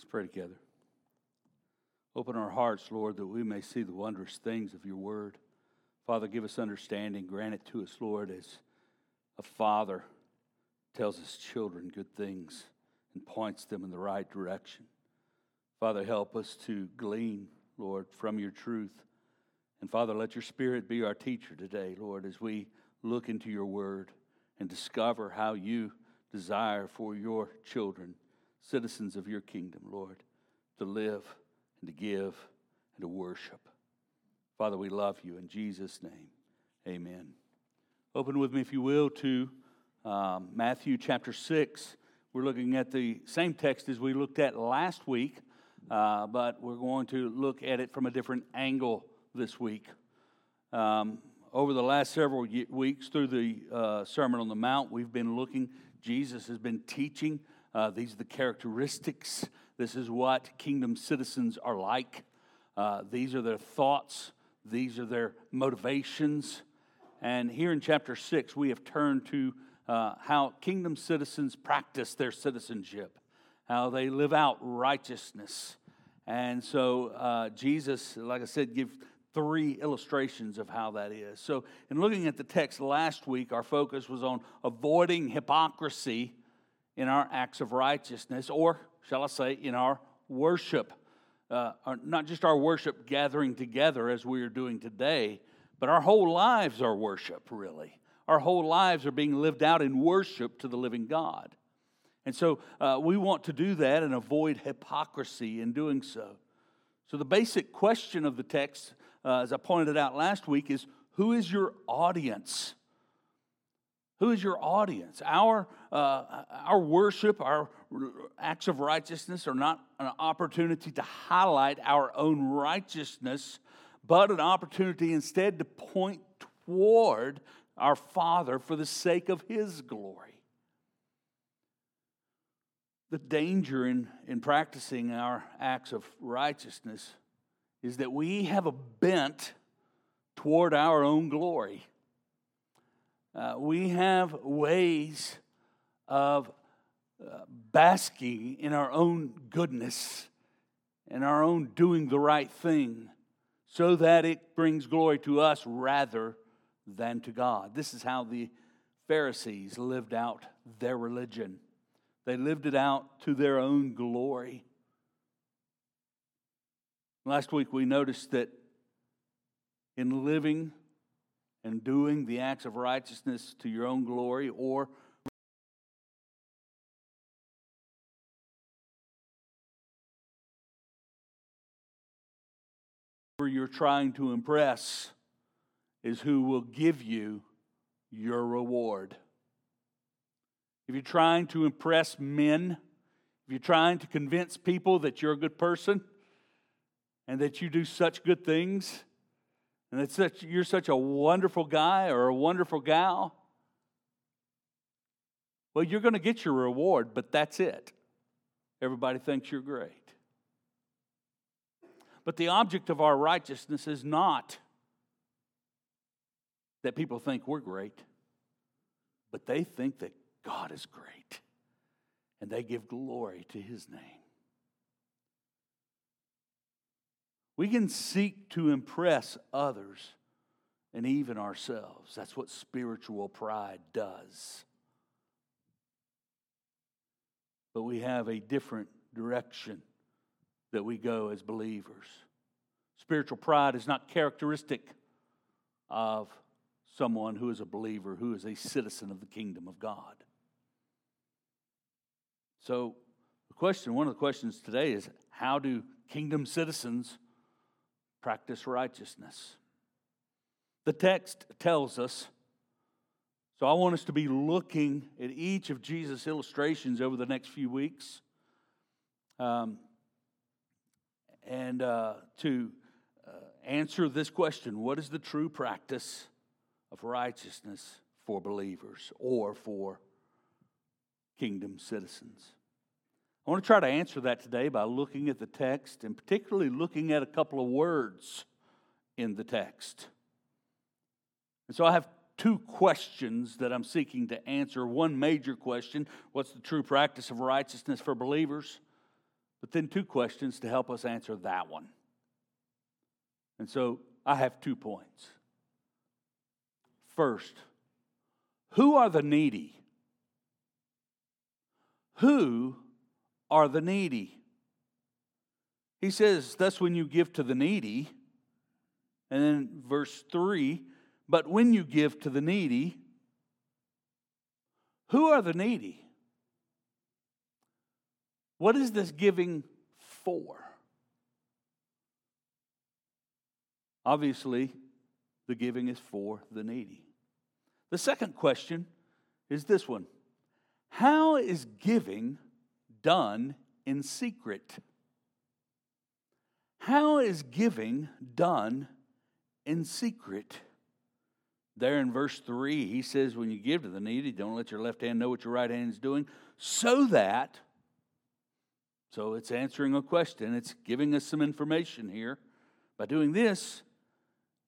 Let's pray together. Open our hearts, Lord, that we may see the wondrous things of your word. Father, give us understanding. Grant it to us, Lord, as a father tells his children good things and points them in the right direction. Father, help us to glean, Lord, from your truth. And Father, let your spirit be our teacher today, Lord, as we look into your word and discover how you desire for your children, citizens of your kingdom, Lord, to live and to give and to worship. Father, we love you in Jesus' name. Amen. Open with me, if you will, to um, Matthew chapter 6. We're looking at the same text as we looked at last week, uh, but we're going to look at it from a different angle this week. Um, over the last several weeks through the uh, Sermon on the Mount, we've been looking, Jesus has been teaching. Uh, these are the characteristics. This is what kingdom citizens are like. Uh, these are their thoughts, these are their motivations. And here in chapter 6, we have turned to uh, how kingdom citizens practice their citizenship, how they live out righteousness. And so uh, Jesus, like I said, give three illustrations of how that is. So, in looking at the text last week, our focus was on avoiding hypocrisy in our acts of righteousness, or shall I say, in our worship. Uh, not just our worship gathering together as we are doing today, but our whole lives are worship, really. Our whole lives are being lived out in worship to the living God. And so uh, we want to do that and avoid hypocrisy in doing so. So, the basic question of the text uh, as I pointed out last week, is who is your audience? Who is your audience? Our, uh, our worship, our acts of righteousness are not an opportunity to highlight our own righteousness, but an opportunity instead to point toward our Father for the sake of His glory. The danger in, in practicing our acts of righteousness is that we have a bent toward our own glory. Uh, we have ways of uh, basking in our own goodness and our own doing the right thing so that it brings glory to us rather than to God. This is how the Pharisees lived out their religion. They lived it out to their own glory. Last week we noticed that in living and doing the acts of righteousness to your own glory or you're trying to impress is who will give you your reward. If you're trying to impress men, if you're trying to convince people that you're a good person, and that you do such good things and that such, you're such a wonderful guy or a wonderful gal, well, you're going to get your reward, but that's it. Everybody thinks you're great. But the object of our righteousness is not that people think we're great, but they think that God is great. And they give glory to his name. We can seek to impress others and even ourselves. That's what spiritual pride does. But we have a different direction that we go as believers. Spiritual pride is not characteristic of someone who is a believer, who is a citizen of the kingdom of God. So, the question, one of the questions today is how do kingdom citizens practice righteousness. The text tells us, so I want us to be looking at each of Jesus' illustrations over the next few weeks um, and uh, to uh, answer this question what is the true practice of righteousness for believers or for kingdom citizens? I want to try to answer that today by looking at the text and particularly looking at a couple of words in the text. And so I have two questions that I'm seeking to answer. One major question what's the true practice of righteousness for believers? But then two questions to help us answer that one. And so I have two points. First, who are the needy? Who are the needy? He says, That's when you give to the needy, and then verse 3 But when you give to the needy, who are the needy? What is this giving for? Obviously, the giving is for the needy. The second question is this one How is giving done in secret? How is giving done in secret? There in verse 3, he says, When you give to the needy, don't let your left hand know what your right hand is doing, so that, so it's answering a question, it's giving us some information here. By doing this,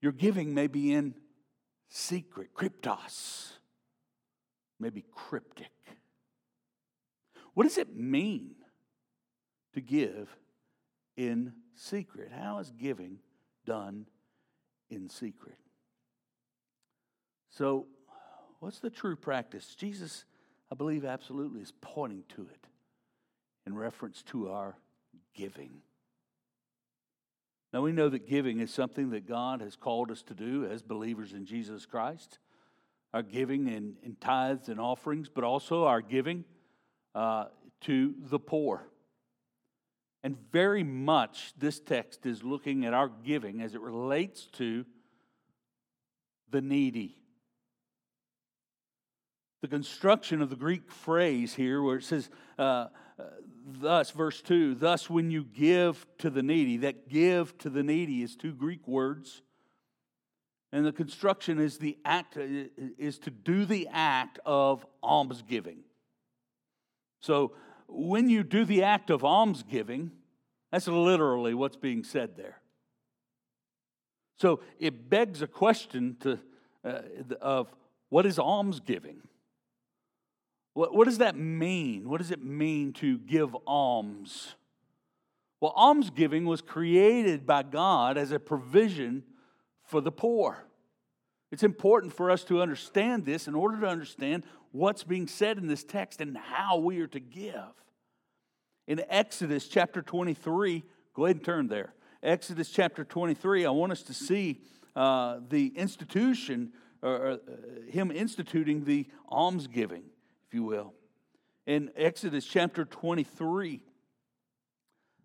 your giving may be in secret, kryptos, maybe cryptic. What does it mean to give in secret? How is giving done in secret? So, what's the true practice? Jesus, I believe, absolutely is pointing to it in reference to our giving. Now, we know that giving is something that God has called us to do as believers in Jesus Christ. Our giving in, in tithes and offerings, but also our giving uh, to the poor. And very much this text is looking at our giving as it relates to the needy. The construction of the Greek phrase here, where it says, uh, thus, verse 2, thus when you give to the needy, that give to the needy is two Greek words. And the construction is the act is to do the act of almsgiving. So when you do the act of almsgiving, that's literally what's being said there. So it begs a question to, uh, of what is almsgiving? What, what does that mean? What does it mean to give alms? Well, almsgiving was created by God as a provision for the poor. It's important for us to understand this in order to understand what's being said in this text and how we are to give. In Exodus chapter 23, go ahead and turn there. Exodus chapter 23, I want us to see uh, the institution, or uh, him instituting the almsgiving if you will. In Exodus chapter 23,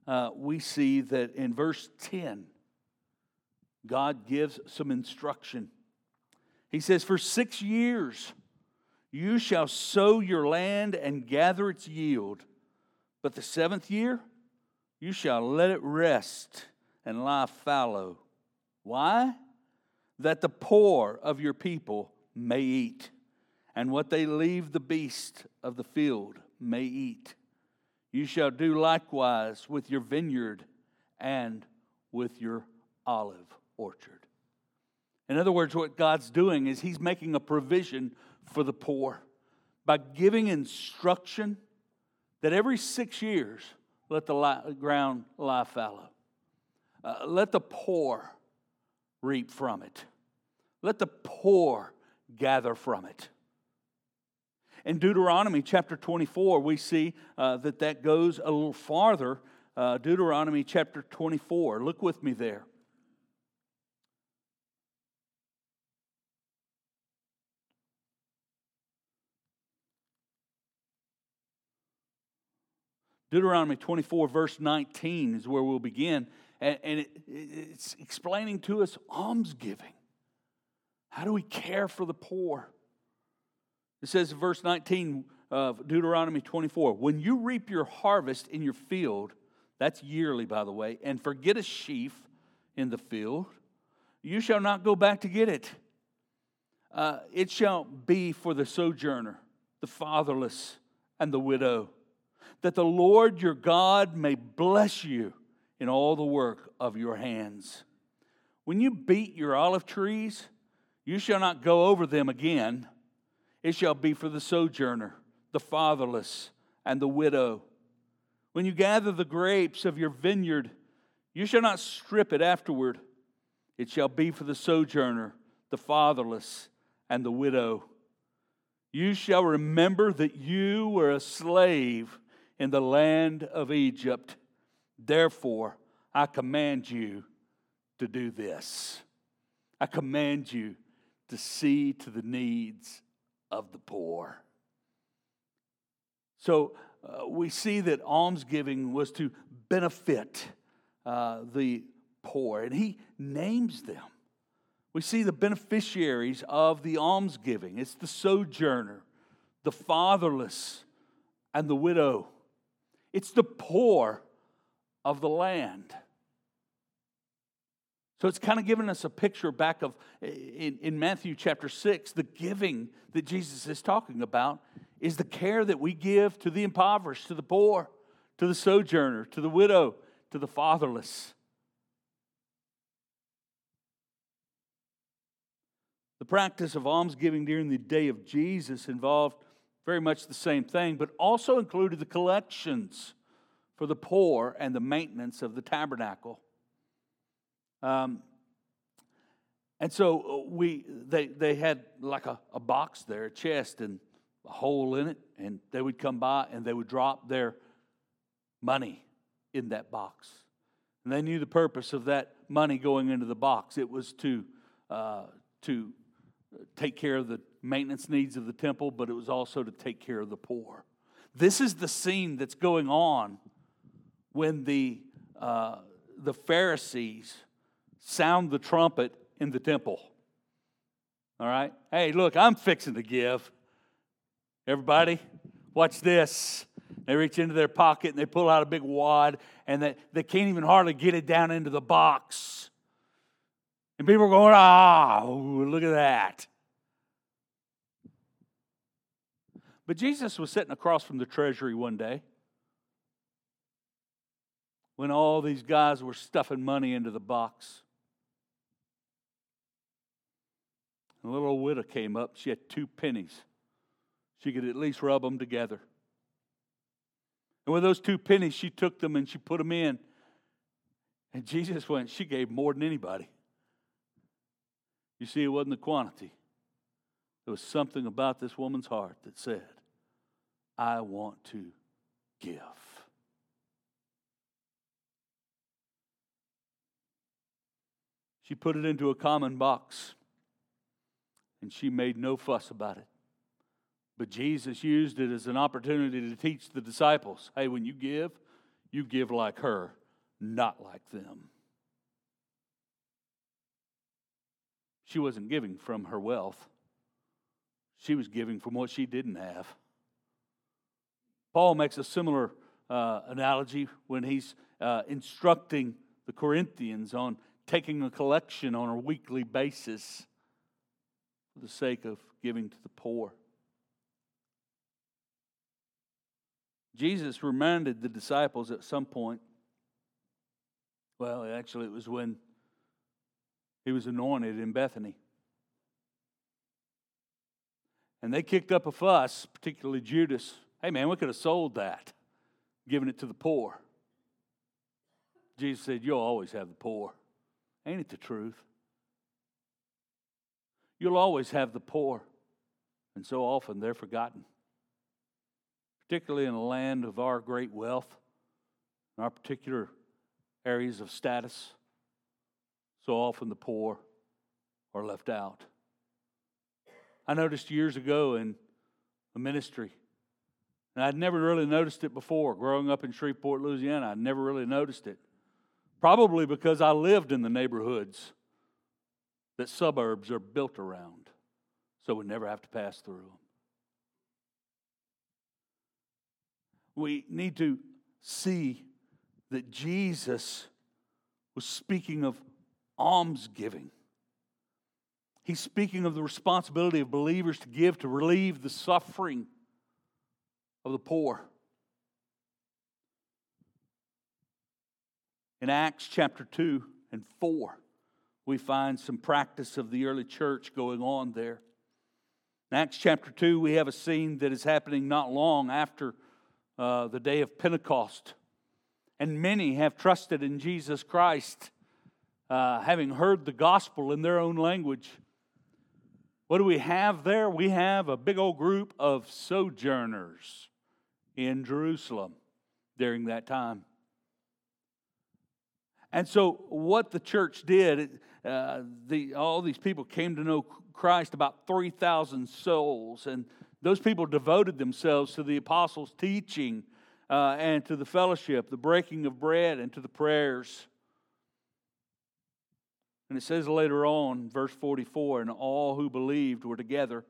uh, we see that in verse 10, God gives some instruction. He says, For six years you shall sow your land and gather its yield, but the seventh year you shall let it rest and lie fallow. Why? That the poor of your people may eat and what they leave the beast of the field may eat. You shall do likewise with your vineyard and with your olive orchard. In other words, what God's doing is He's making a provision for the poor by giving instruction that every six years, let the ground lie fallow. Uh, let the poor reap from it. Let the poor gather from it. In Deuteronomy chapter 24, we see uh, that that goes a little farther. Uh, Deuteronomy chapter 24. Look with me there. Deuteronomy 24, verse 19 is where we'll begin. And, and it, it's explaining to us almsgiving. How do we care for the poor? It says in verse 19 of Deuteronomy 24 When you reap your harvest in your field, that's yearly, by the way, and forget a sheaf in the field, you shall not go back to get it. Uh, it shall be for the sojourner, the fatherless, and the widow, that the Lord your God may bless you in all the work of your hands. When you beat your olive trees, you shall not go over them again it shall be for the sojourner, the fatherless, and the widow. When you gather the grapes of your vineyard, you shall not strip it afterward. It shall be for the sojourner, the fatherless, and the widow. You shall remember that you were a slave in the land of Egypt. Therefore, I command you to do this. I command you to see to the needs of the poor. So uh, we see that almsgiving was to benefit uh, the poor, and he names them. We see the beneficiaries of the almsgiving it's the sojourner, the fatherless, and the widow. It's the poor of the land. So it's kind of giving us a picture back of in, in Matthew chapter 6, the giving that Jesus is talking about is the care that we give to the impoverished, to the poor, to the sojourner, to the widow, to the fatherless. The practice of almsgiving during the day of Jesus involved very much the same thing, but also included the collections for the poor and the maintenance of the tabernacle. Um, and so uh, we they they had like a, a box there, a chest, and a hole in it, and they would come by and they would drop their money in that box. And they knew the purpose of that money going into the box. It was to uh, to take care of the maintenance needs of the temple, but it was also to take care of the poor. This is the scene that's going on when the uh, the Pharisees sound the trumpet in the temple. All right? Hey, look, I'm fixing to give. Everybody, watch this. They reach into their pocket and they pull out a big wad and they, they can't even hardly get it down into the box. And people are going, ah, oh, look at that. But Jesus was sitting across from the treasury one day when all these guys were stuffing money into the box. A little widow came up. She had two pennies. She could at least rub them together. And with those two pennies, she took them and she put them in. And Jesus went, she gave more than anybody. You see, it wasn't the quantity. There was something about this woman's heart that said, I want to give. She put it into a common box and she made no fuss about it. But Jesus used it as an opportunity to teach the disciples hey, when you give, you give like her, not like them. She wasn't giving from her wealth, she was giving from what she didn't have. Paul makes a similar uh, analogy when he's uh, instructing the Corinthians on taking a collection on a weekly basis for the sake of giving to the poor. Jesus reminded the disciples at some point, well, actually, it was when he was anointed in Bethany. And they kicked up a fuss, particularly Judas. Hey, man, we could have sold that, given it to the poor. Jesus said, You'll always have the poor. Ain't it the truth? You'll always have the poor, and so often they're forgotten. Particularly in a land of our great wealth, in our particular areas of status, so often the poor are left out. I noticed years ago in a ministry, and I'd never really noticed it before. Growing up in Shreveport, Louisiana, I'd never really noticed it. Probably because I lived in the neighborhoods that suburbs are built around so we never have to pass through them. We need to see that Jesus was speaking of almsgiving. He's speaking of the responsibility of believers to give to relieve the suffering of the poor. In Acts chapter 2 and 4, we find some practice of the early church going on there. In Acts chapter 2, we have a scene that is happening not long after uh, the day of Pentecost And many have trusted in Jesus Christ, uh, having heard the gospel in their own language. What do we have there? We have a big old group of sojourners in Jerusalem during that time. And so, what the church did, uh, the, all these people came to know Christ, about 3,000 souls, and those people devoted themselves to the apostles' teaching uh, and to the fellowship, the breaking of bread, and to the prayers. And it says later on, verse 44, and all who believed were together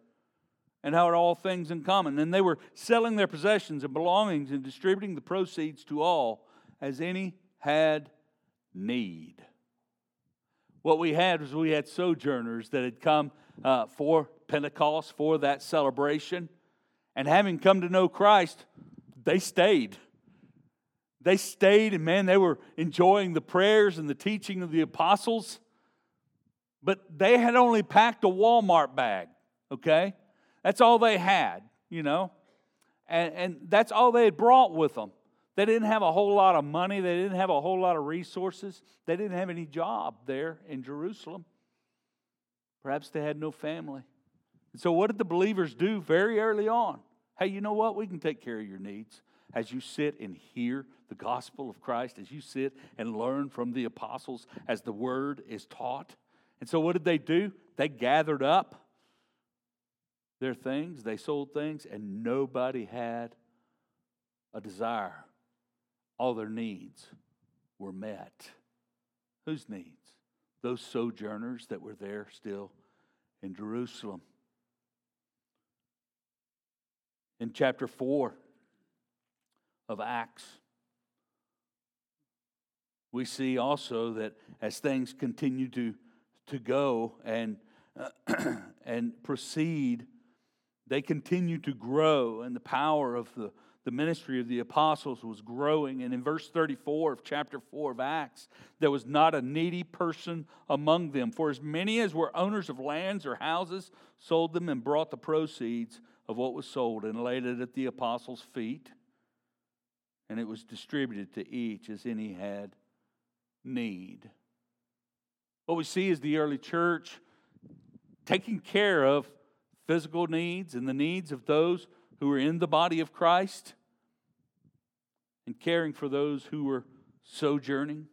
and how had all things in common. And they were selling their possessions and belongings and distributing the proceeds to all as any had need. What we had was we had sojourners that had come uh, for Pentecost, for that celebration. And having come to know Christ, they stayed. They stayed, and man, they were enjoying the prayers and the teaching of the apostles. But they had only packed a Walmart bag, okay? That's all they had, you know? And, and that's all they had brought with them. They didn't have a whole lot of money, they didn't have a whole lot of resources, they didn't have any job there in Jerusalem. Perhaps they had no family. And so, what did the believers do very early on? Hey, you know what? We can take care of your needs as you sit and hear the gospel of Christ, as you sit and learn from the apostles, as the word is taught. And so, what did they do? They gathered up their things, they sold things, and nobody had a desire all their needs were met. Whose needs? Those sojourners that were there still in Jerusalem. In chapter 4 of Acts, we see also that as things continue to, to go and, uh, and proceed, they continued to grow, and the power of the the ministry of the apostles was growing. And in verse 34 of chapter 4 of Acts, there was not a needy person among them. For as many as were owners of lands or houses sold them and brought the proceeds of what was sold and laid it at the apostles' feet. And it was distributed to each as any had need. What we see is the early church taking care of physical needs and the needs of those who were in the body of Christ and caring for those who were sojourning.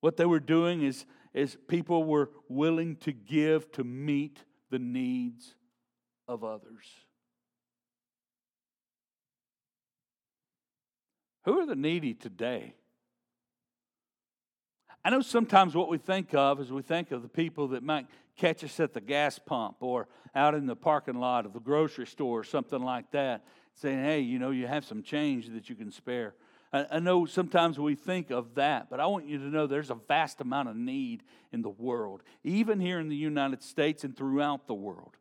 What they were doing is, is people were willing to give to meet the needs of others. Who are the needy today? I know sometimes what we think of is we think of the people that might catch us at the gas pump or out in the parking lot of the grocery store or something like that, saying, hey, you know, you have some change that you can spare. I, I know sometimes we think of that, but I want you to know there's a vast amount of need in the world, even here in the United States and throughout the world.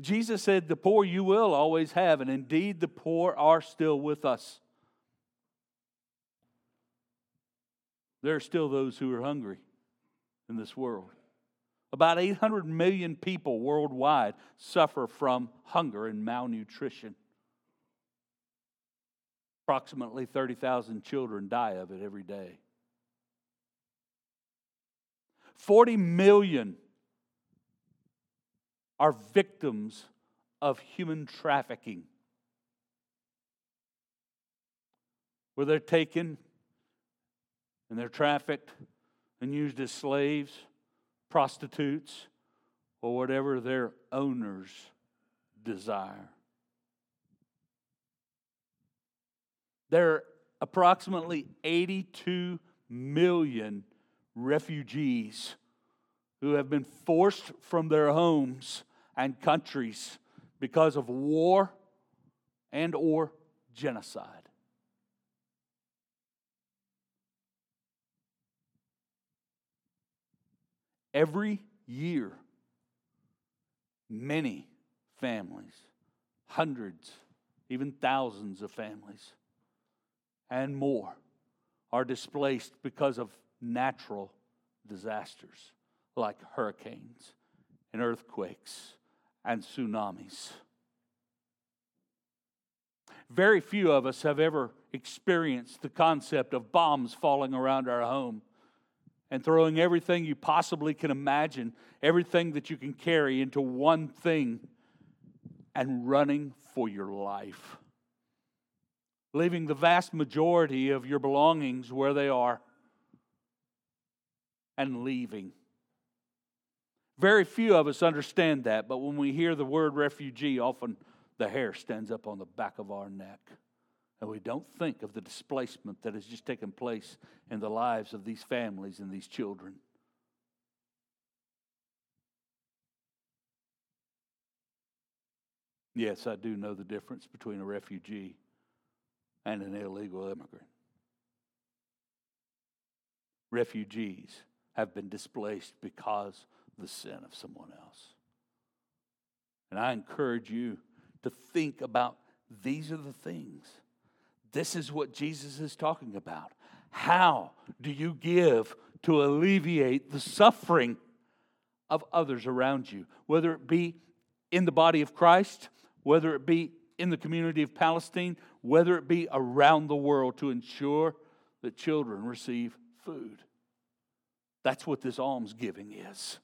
Jesus said, The poor you will always have, and indeed the poor are still with us. there are still those who are hungry in this world. About 800 million people worldwide suffer from hunger and malnutrition. Approximately 30,000 children die of it every day. 40 million are victims of human trafficking, where they're taken and they're trafficked and used as slaves, prostitutes, or whatever their owners desire. There are approximately 82 million refugees who have been forced from their homes and countries because of war and or genocide. Every year, many families, hundreds, even thousands of families, and more are displaced because of natural disasters like hurricanes and earthquakes and tsunamis. Very few of us have ever experienced the concept of bombs falling around our home and throwing everything you possibly can imagine, everything that you can carry into one thing and running for your life? Leaving the vast majority of your belongings where they are and leaving. Very few of us understand that, but when we hear the word refugee, often the hair stands up on the back of our neck. And we don't think of the displacement that has just taken place in the lives of these families and these children. Yes, I do know the difference between a refugee and an illegal immigrant. Refugees have been displaced because of the sin of someone else. And I encourage you to think about these are the things. This is what Jesus is talking about. How do you give to alleviate the suffering of others around you, whether it be in the body of Christ, whether it be in the community of Palestine, whether it be around the world to ensure that children receive food? That's what this almsgiving is.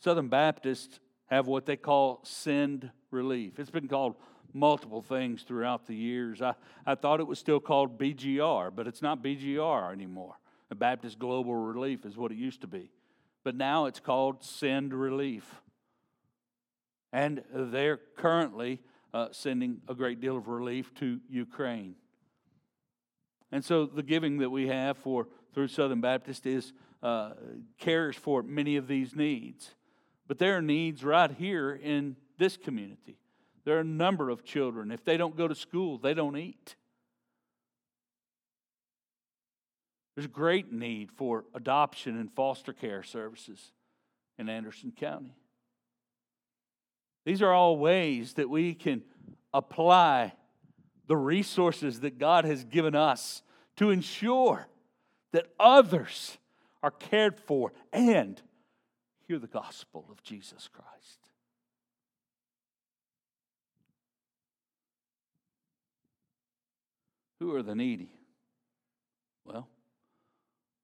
Southern Baptists have what they call send relief. It's been called multiple things throughout the years. I, I thought it was still called BGR, but it's not BGR anymore. The Baptist Global Relief is what it used to be. But now it's called Send Relief. And they're currently uh, sending a great deal of relief to Ukraine. And so the giving that we have for through Southern Baptist is uh, cares for many of these needs. But there are needs right here in this community. There are a number of children. If they don't go to school, they don't eat. There's a great need for adoption and foster care services in Anderson County. These are all ways that we can apply the resources that God has given us to ensure that others are cared for and hear the gospel of Jesus Christ. Who are the needy? Well,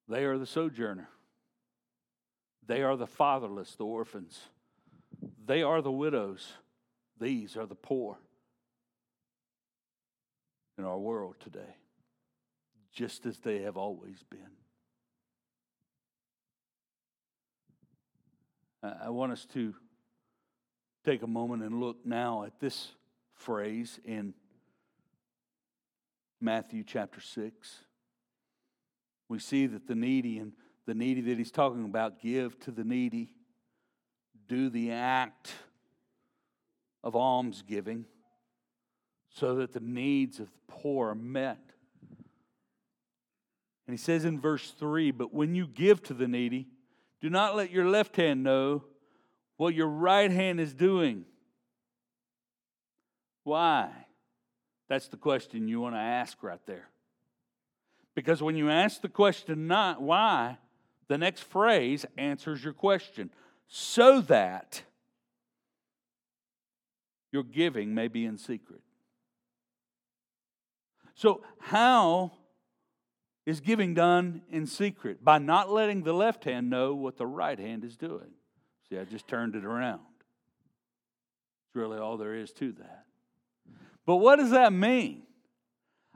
they are the sojourner. They are the fatherless, the orphans. They are the widows. These are the poor in our world today, just as they have always been. I want us to take a moment and look now at this phrase in Matthew chapter 6. We see that the needy and the needy that he's talking about give to the needy, do the act of almsgiving so that the needs of the poor are met. And he says in verse 3 But when you give to the needy, do not let your left hand know what your right hand is doing. Why? That's the question you want to ask right there. Because when you ask the question not why, the next phrase answers your question. So that your giving may be in secret. So, how is giving done in secret by not letting the left hand know what the right hand is doing. See, I just turned it around. It's really all there is to that. But what does that mean?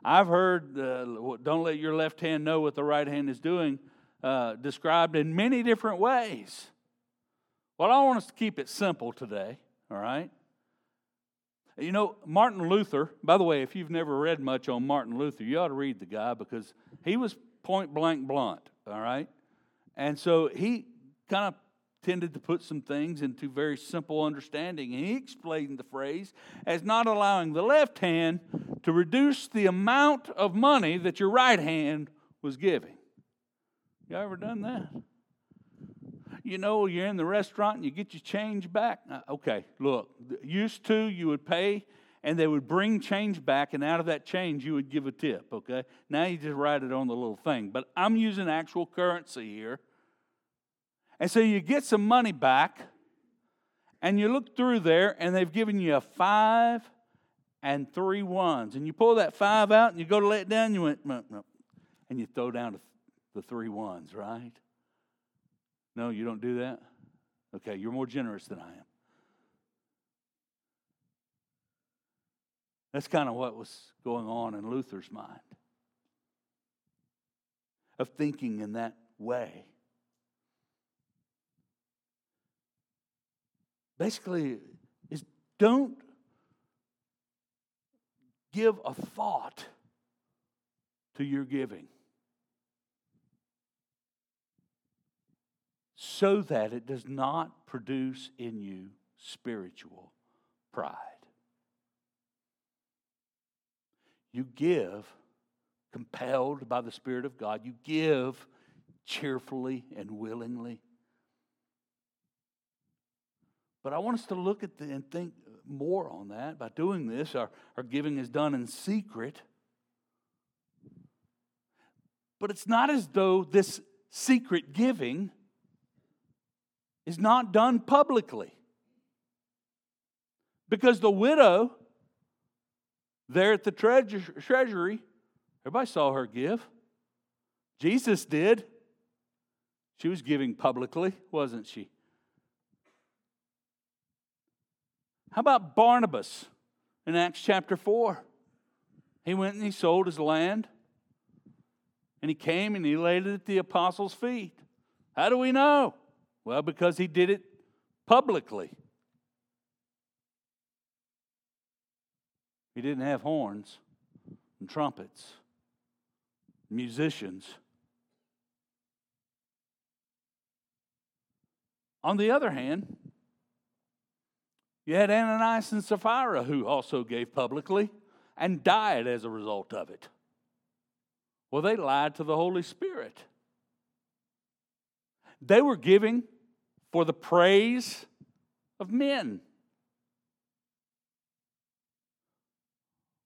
I've heard uh, don't let your left hand know what the right hand is doing uh, described in many different ways. Well, I want us to keep it simple today, all right? You know, Martin Luther, by the way, if you've never read much on Martin Luther, you ought to read the guy because he was point blank blunt, all right? And so he kind of tended to put some things into very simple understanding. And he explained the phrase as not allowing the left hand to reduce the amount of money that your right hand was giving. You ever done that? You know, you're in the restaurant and you get your change back. Uh, okay, look, used to you would pay and they would bring change back, and out of that change you would give a tip, okay? Now you just write it on the little thing. But I'm using actual currency here. And so you get some money back, and you look through there, and they've given you a five and three ones. And you pull that five out, and you go to let it down, you went, and you throw down the three ones, right? No, you don't do that? Okay, you're more generous than I am. That's kind of what was going on in Luther's mind of thinking in that way. Basically, is don't give a thought to your giving so that it does not produce in you spiritual pride. You give compelled by the Spirit of God. You give cheerfully and willingly. But I want us to look at the, and think more on that. By doing this, our, our giving is done in secret. But it's not as though this secret giving is not done publicly. Because the widow there at the treasury, everybody saw her give. Jesus did. She was giving publicly, wasn't she? How about Barnabas in Acts chapter 4? He went and he sold his land, and he came and he laid it at the apostles' feet. How do we know? Well, because he did it publicly. He didn't have horns and trumpets, musicians. On the other hand, you had Ananias and Sapphira who also gave publicly and died as a result of it. Well, they lied to the Holy Spirit. They were giving for the praise of men.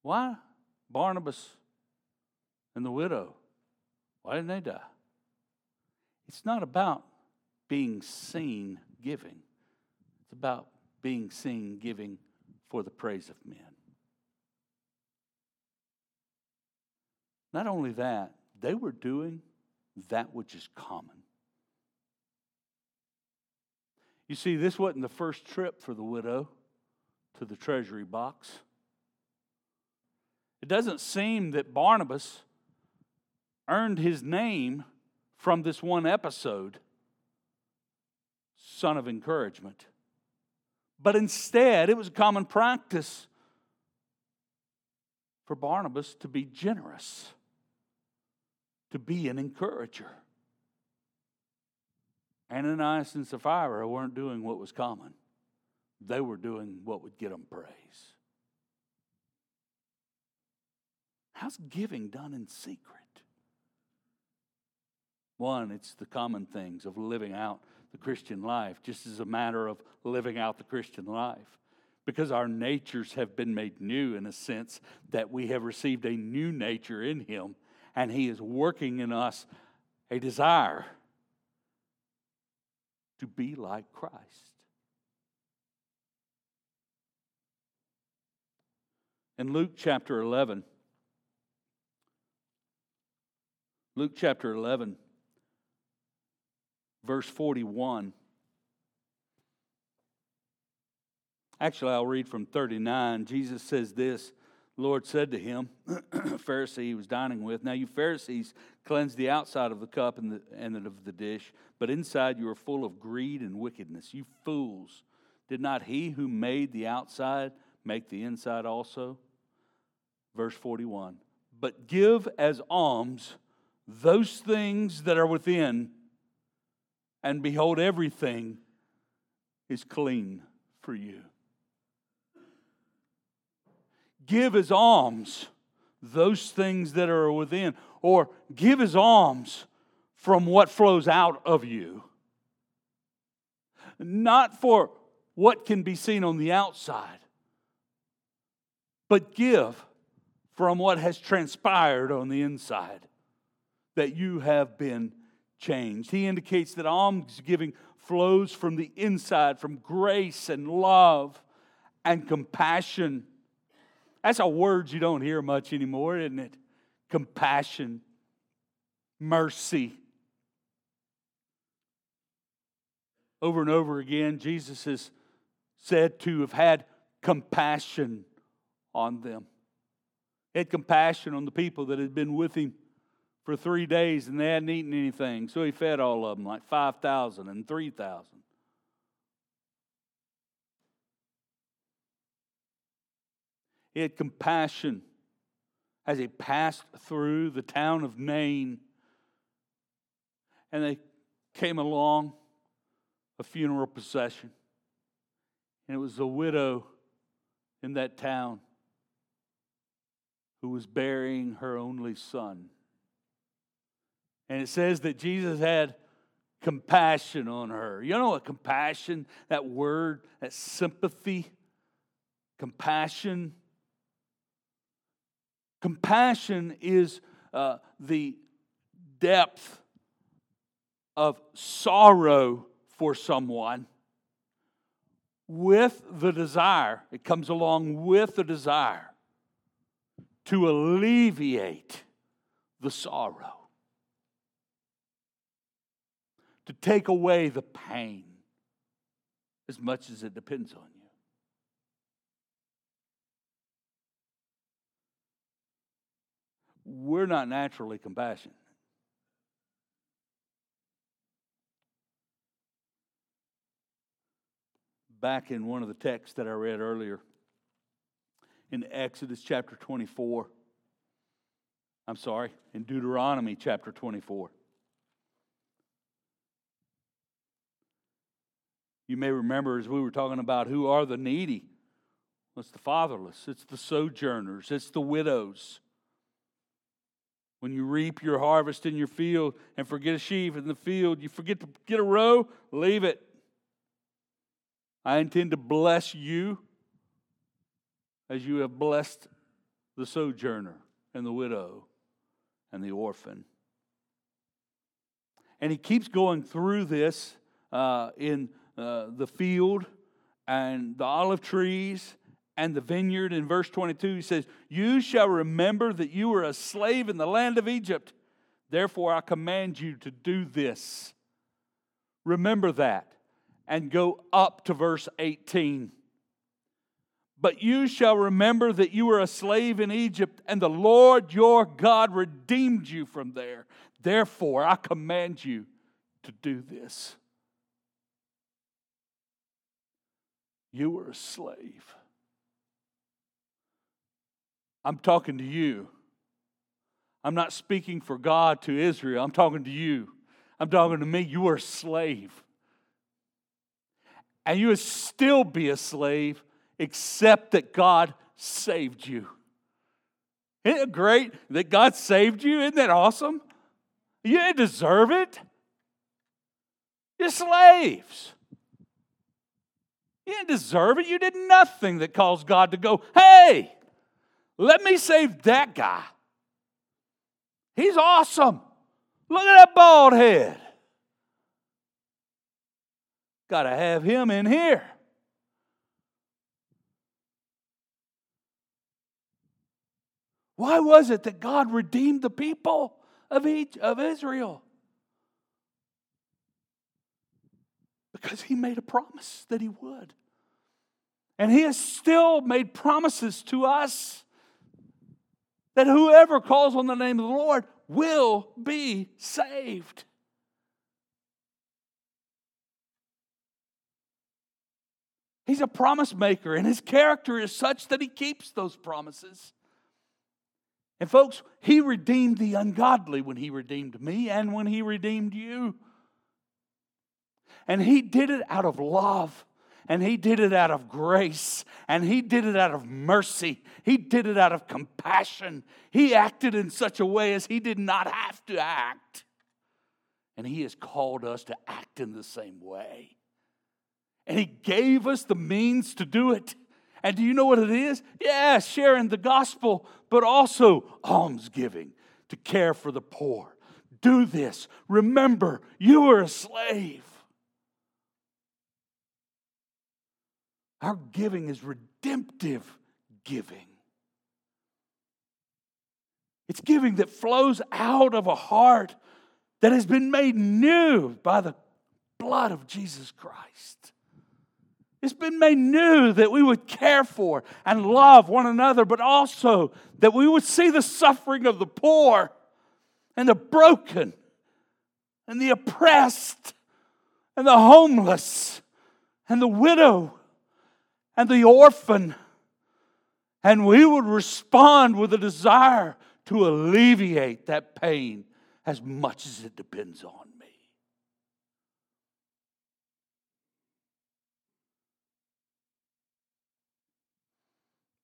Why Barnabas and the widow? Why didn't they die? It's not about being seen giving, it's about being seen giving for the praise of men. Not only that, they were doing that which is common. You see, this wasn't the first trip for the widow to the treasury box. It doesn't seem that Barnabas earned his name from this one episode, son of encouragement. But instead, it was a common practice for Barnabas to be generous, to be an encourager. Ananias and Sapphira weren't doing what was common, they were doing what would get them praise. How's giving done in secret? One, it's the common things of living out the Christian life, just as a matter of living out the Christian life. Because our natures have been made new in a sense that we have received a new nature in Him, and He is working in us a desire to be like Christ. In Luke chapter 11, Luke chapter 11, verse 41. Actually, I'll read from 39. Jesus says this Lord said to him, a Pharisee he was dining with, Now you Pharisees cleanse the outside of the cup and, the, and of the dish, but inside you are full of greed and wickedness. You fools, did not he who made the outside make the inside also? Verse 41 But give as alms those things that are within, and behold, everything is clean for you. Give as alms those things that are within, or give as alms from what flows out of you. Not for what can be seen on the outside, but give from what has transpired on the inside that you have been changed. He indicates that alms giving flows from the inside, from grace and love and compassion. That's a word you don't hear much anymore, isn't it? Compassion, mercy. Over and over again, Jesus is said to have had compassion on them. He had compassion on the people that had been with him for three days and they hadn't eaten anything. So he fed all of them, like 5,000 and 3,000. He had compassion as he passed through the town of Nain. And they came along a funeral procession. And it was a widow in that town who was burying her only son. And it says that Jesus had compassion on her. You know what compassion, that word, that sympathy, compassion. Compassion is uh, the depth of sorrow for someone with the desire, it comes along with the desire to alleviate the sorrow to take away the pain as much as it depends on. We're not naturally compassionate. Back in one of the texts that I read earlier, in Exodus chapter 24, I'm sorry, in Deuteronomy chapter 24. You may remember as we were talking about who are the needy. It's the fatherless, it's the sojourners, it's the widows. When you reap your harvest in your field and forget a sheaf in the field, you forget to get a row, leave it. I intend to bless you as you have blessed the sojourner and the widow and the orphan. And he keeps going through this uh, in uh, the field and the olive trees and the vineyard. In verse 22, he says, You shall remember that you were a slave in the land of Egypt. Therefore, I command you to do this. Remember that. And go up to verse 18. But you shall remember that you were a slave in Egypt, and the Lord your God redeemed you from there. Therefore, I command you to do this. You were a slave. I'm talking to you. I'm not speaking for God to Israel. I'm talking to you. I'm talking to me. You are a slave. And you would still be a slave except that God saved you. Isn't it great that God saved you? Isn't that awesome? You didn't deserve it. You're slaves. You didn't deserve it. You did nothing that caused God to go, hey, let me save that guy. He's awesome. Look at that bald head. Got to have him in here. Why was it that God redeemed the people of, each, of Israel? Because he made a promise that he would. And he has still made promises to us that whoever calls on the name of the Lord will be saved. He's a promise maker, and his character is such that he keeps those promises. And, folks, he redeemed the ungodly when he redeemed me and when he redeemed you. And he did it out of love. And he did it out of grace. And he did it out of mercy. He did it out of compassion. He acted in such a way as he did not have to act. And he has called us to act in the same way. And he gave us the means to do it. And do you know what it is? Yeah, sharing the gospel, but also almsgiving to care for the poor. Do this. Remember, you were a slave. Our giving is redemptive giving. It's giving that flows out of a heart that has been made new by the blood of Jesus Christ. It's been made new that we would care for and love one another, but also that we would see the suffering of the poor and the broken and the oppressed and the homeless and the widow and the orphan. And we would respond with a desire to alleviate that pain as much as it depends on. Me.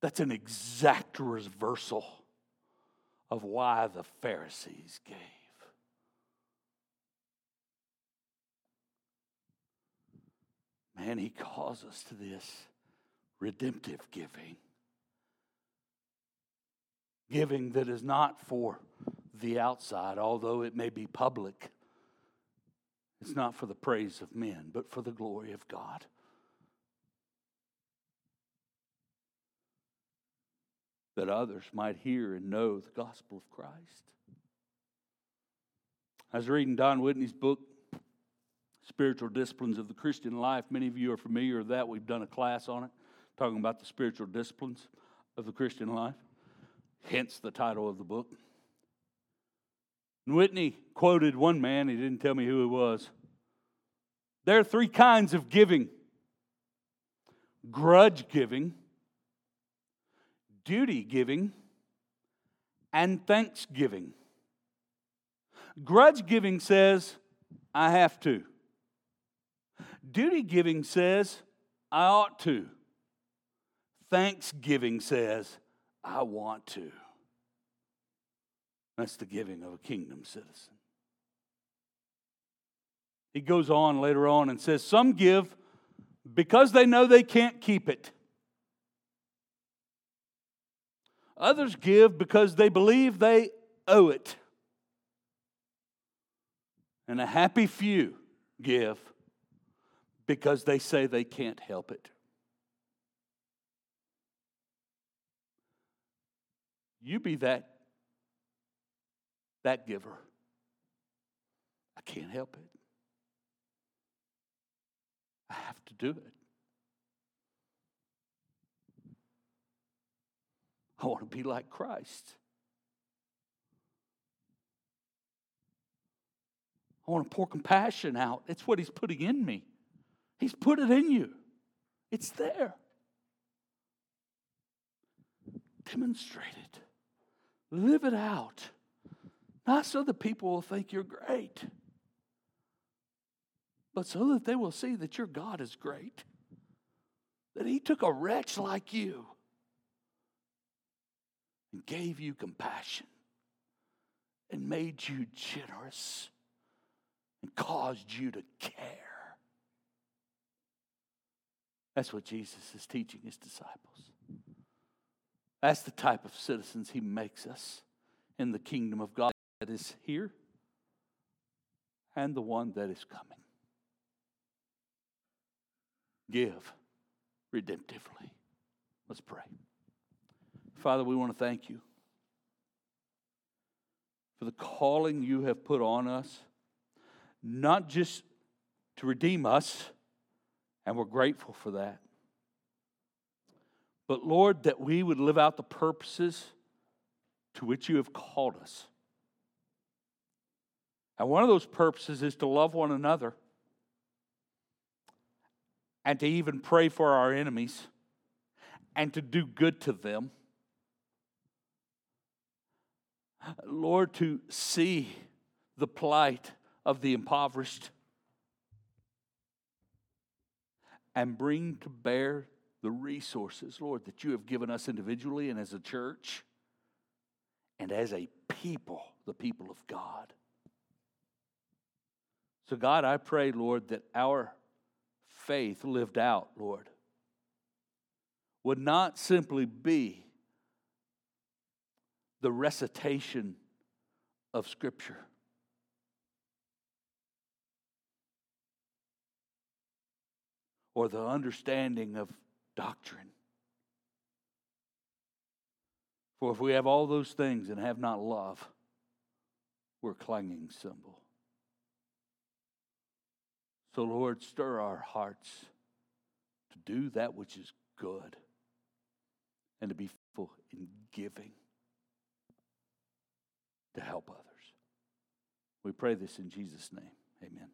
That's an exact reversal of why the Pharisees gave. Man, he calls us to this redemptive giving. Giving that is not for the outside, although it may be public. It's not for the praise of men, but for the glory of God. that others might hear and know the gospel of Christ. I was reading Don Whitney's book, Spiritual Disciplines of the Christian Life. Many of you are familiar with that. We've done a class on it, talking about the spiritual disciplines of the Christian life, hence the title of the book. And Whitney quoted one man, he didn't tell me who it was. There are three kinds of giving grudge giving duty giving, and thanksgiving. Grudge giving says, I have to. Duty giving says, I ought to. Thanksgiving says, I want to. That's the giving of a kingdom citizen. He goes on later on and says, Some give because they know they can't keep it. Others give because they believe they owe it. And a happy few give because they say they can't help it. You be that that giver. I can't help it. I have to do it. I want to be like Christ. I want to pour compassion out. It's what He's putting in me. He's put it in you, it's there. Demonstrate it, live it out. Not so that people will think you're great, but so that they will see that your God is great. That He took a wretch like you and gave you compassion and made you generous and caused you to care. That's what Jesus is teaching his disciples. That's the type of citizens he makes us in the kingdom of God that is here and the one that is coming. Give redemptively. Let's pray. Father, we want to thank you for the calling you have put on us, not just to redeem us, and we're grateful for that, but Lord, that we would live out the purposes to which you have called us. And one of those purposes is to love one another and to even pray for our enemies and to do good to them Lord, to see the plight of the impoverished and bring to bear the resources, Lord, that you have given us individually and as a church and as a people, the people of God. So, God, I pray, Lord, that our faith lived out, Lord, would not simply be the recitation of Scripture. Or the understanding of doctrine. For if we have all those things and have not love, we're clanging cymbal. So, Lord, stir our hearts to do that which is good and to be faithful in giving to help others. We pray this in Jesus' name. Amen.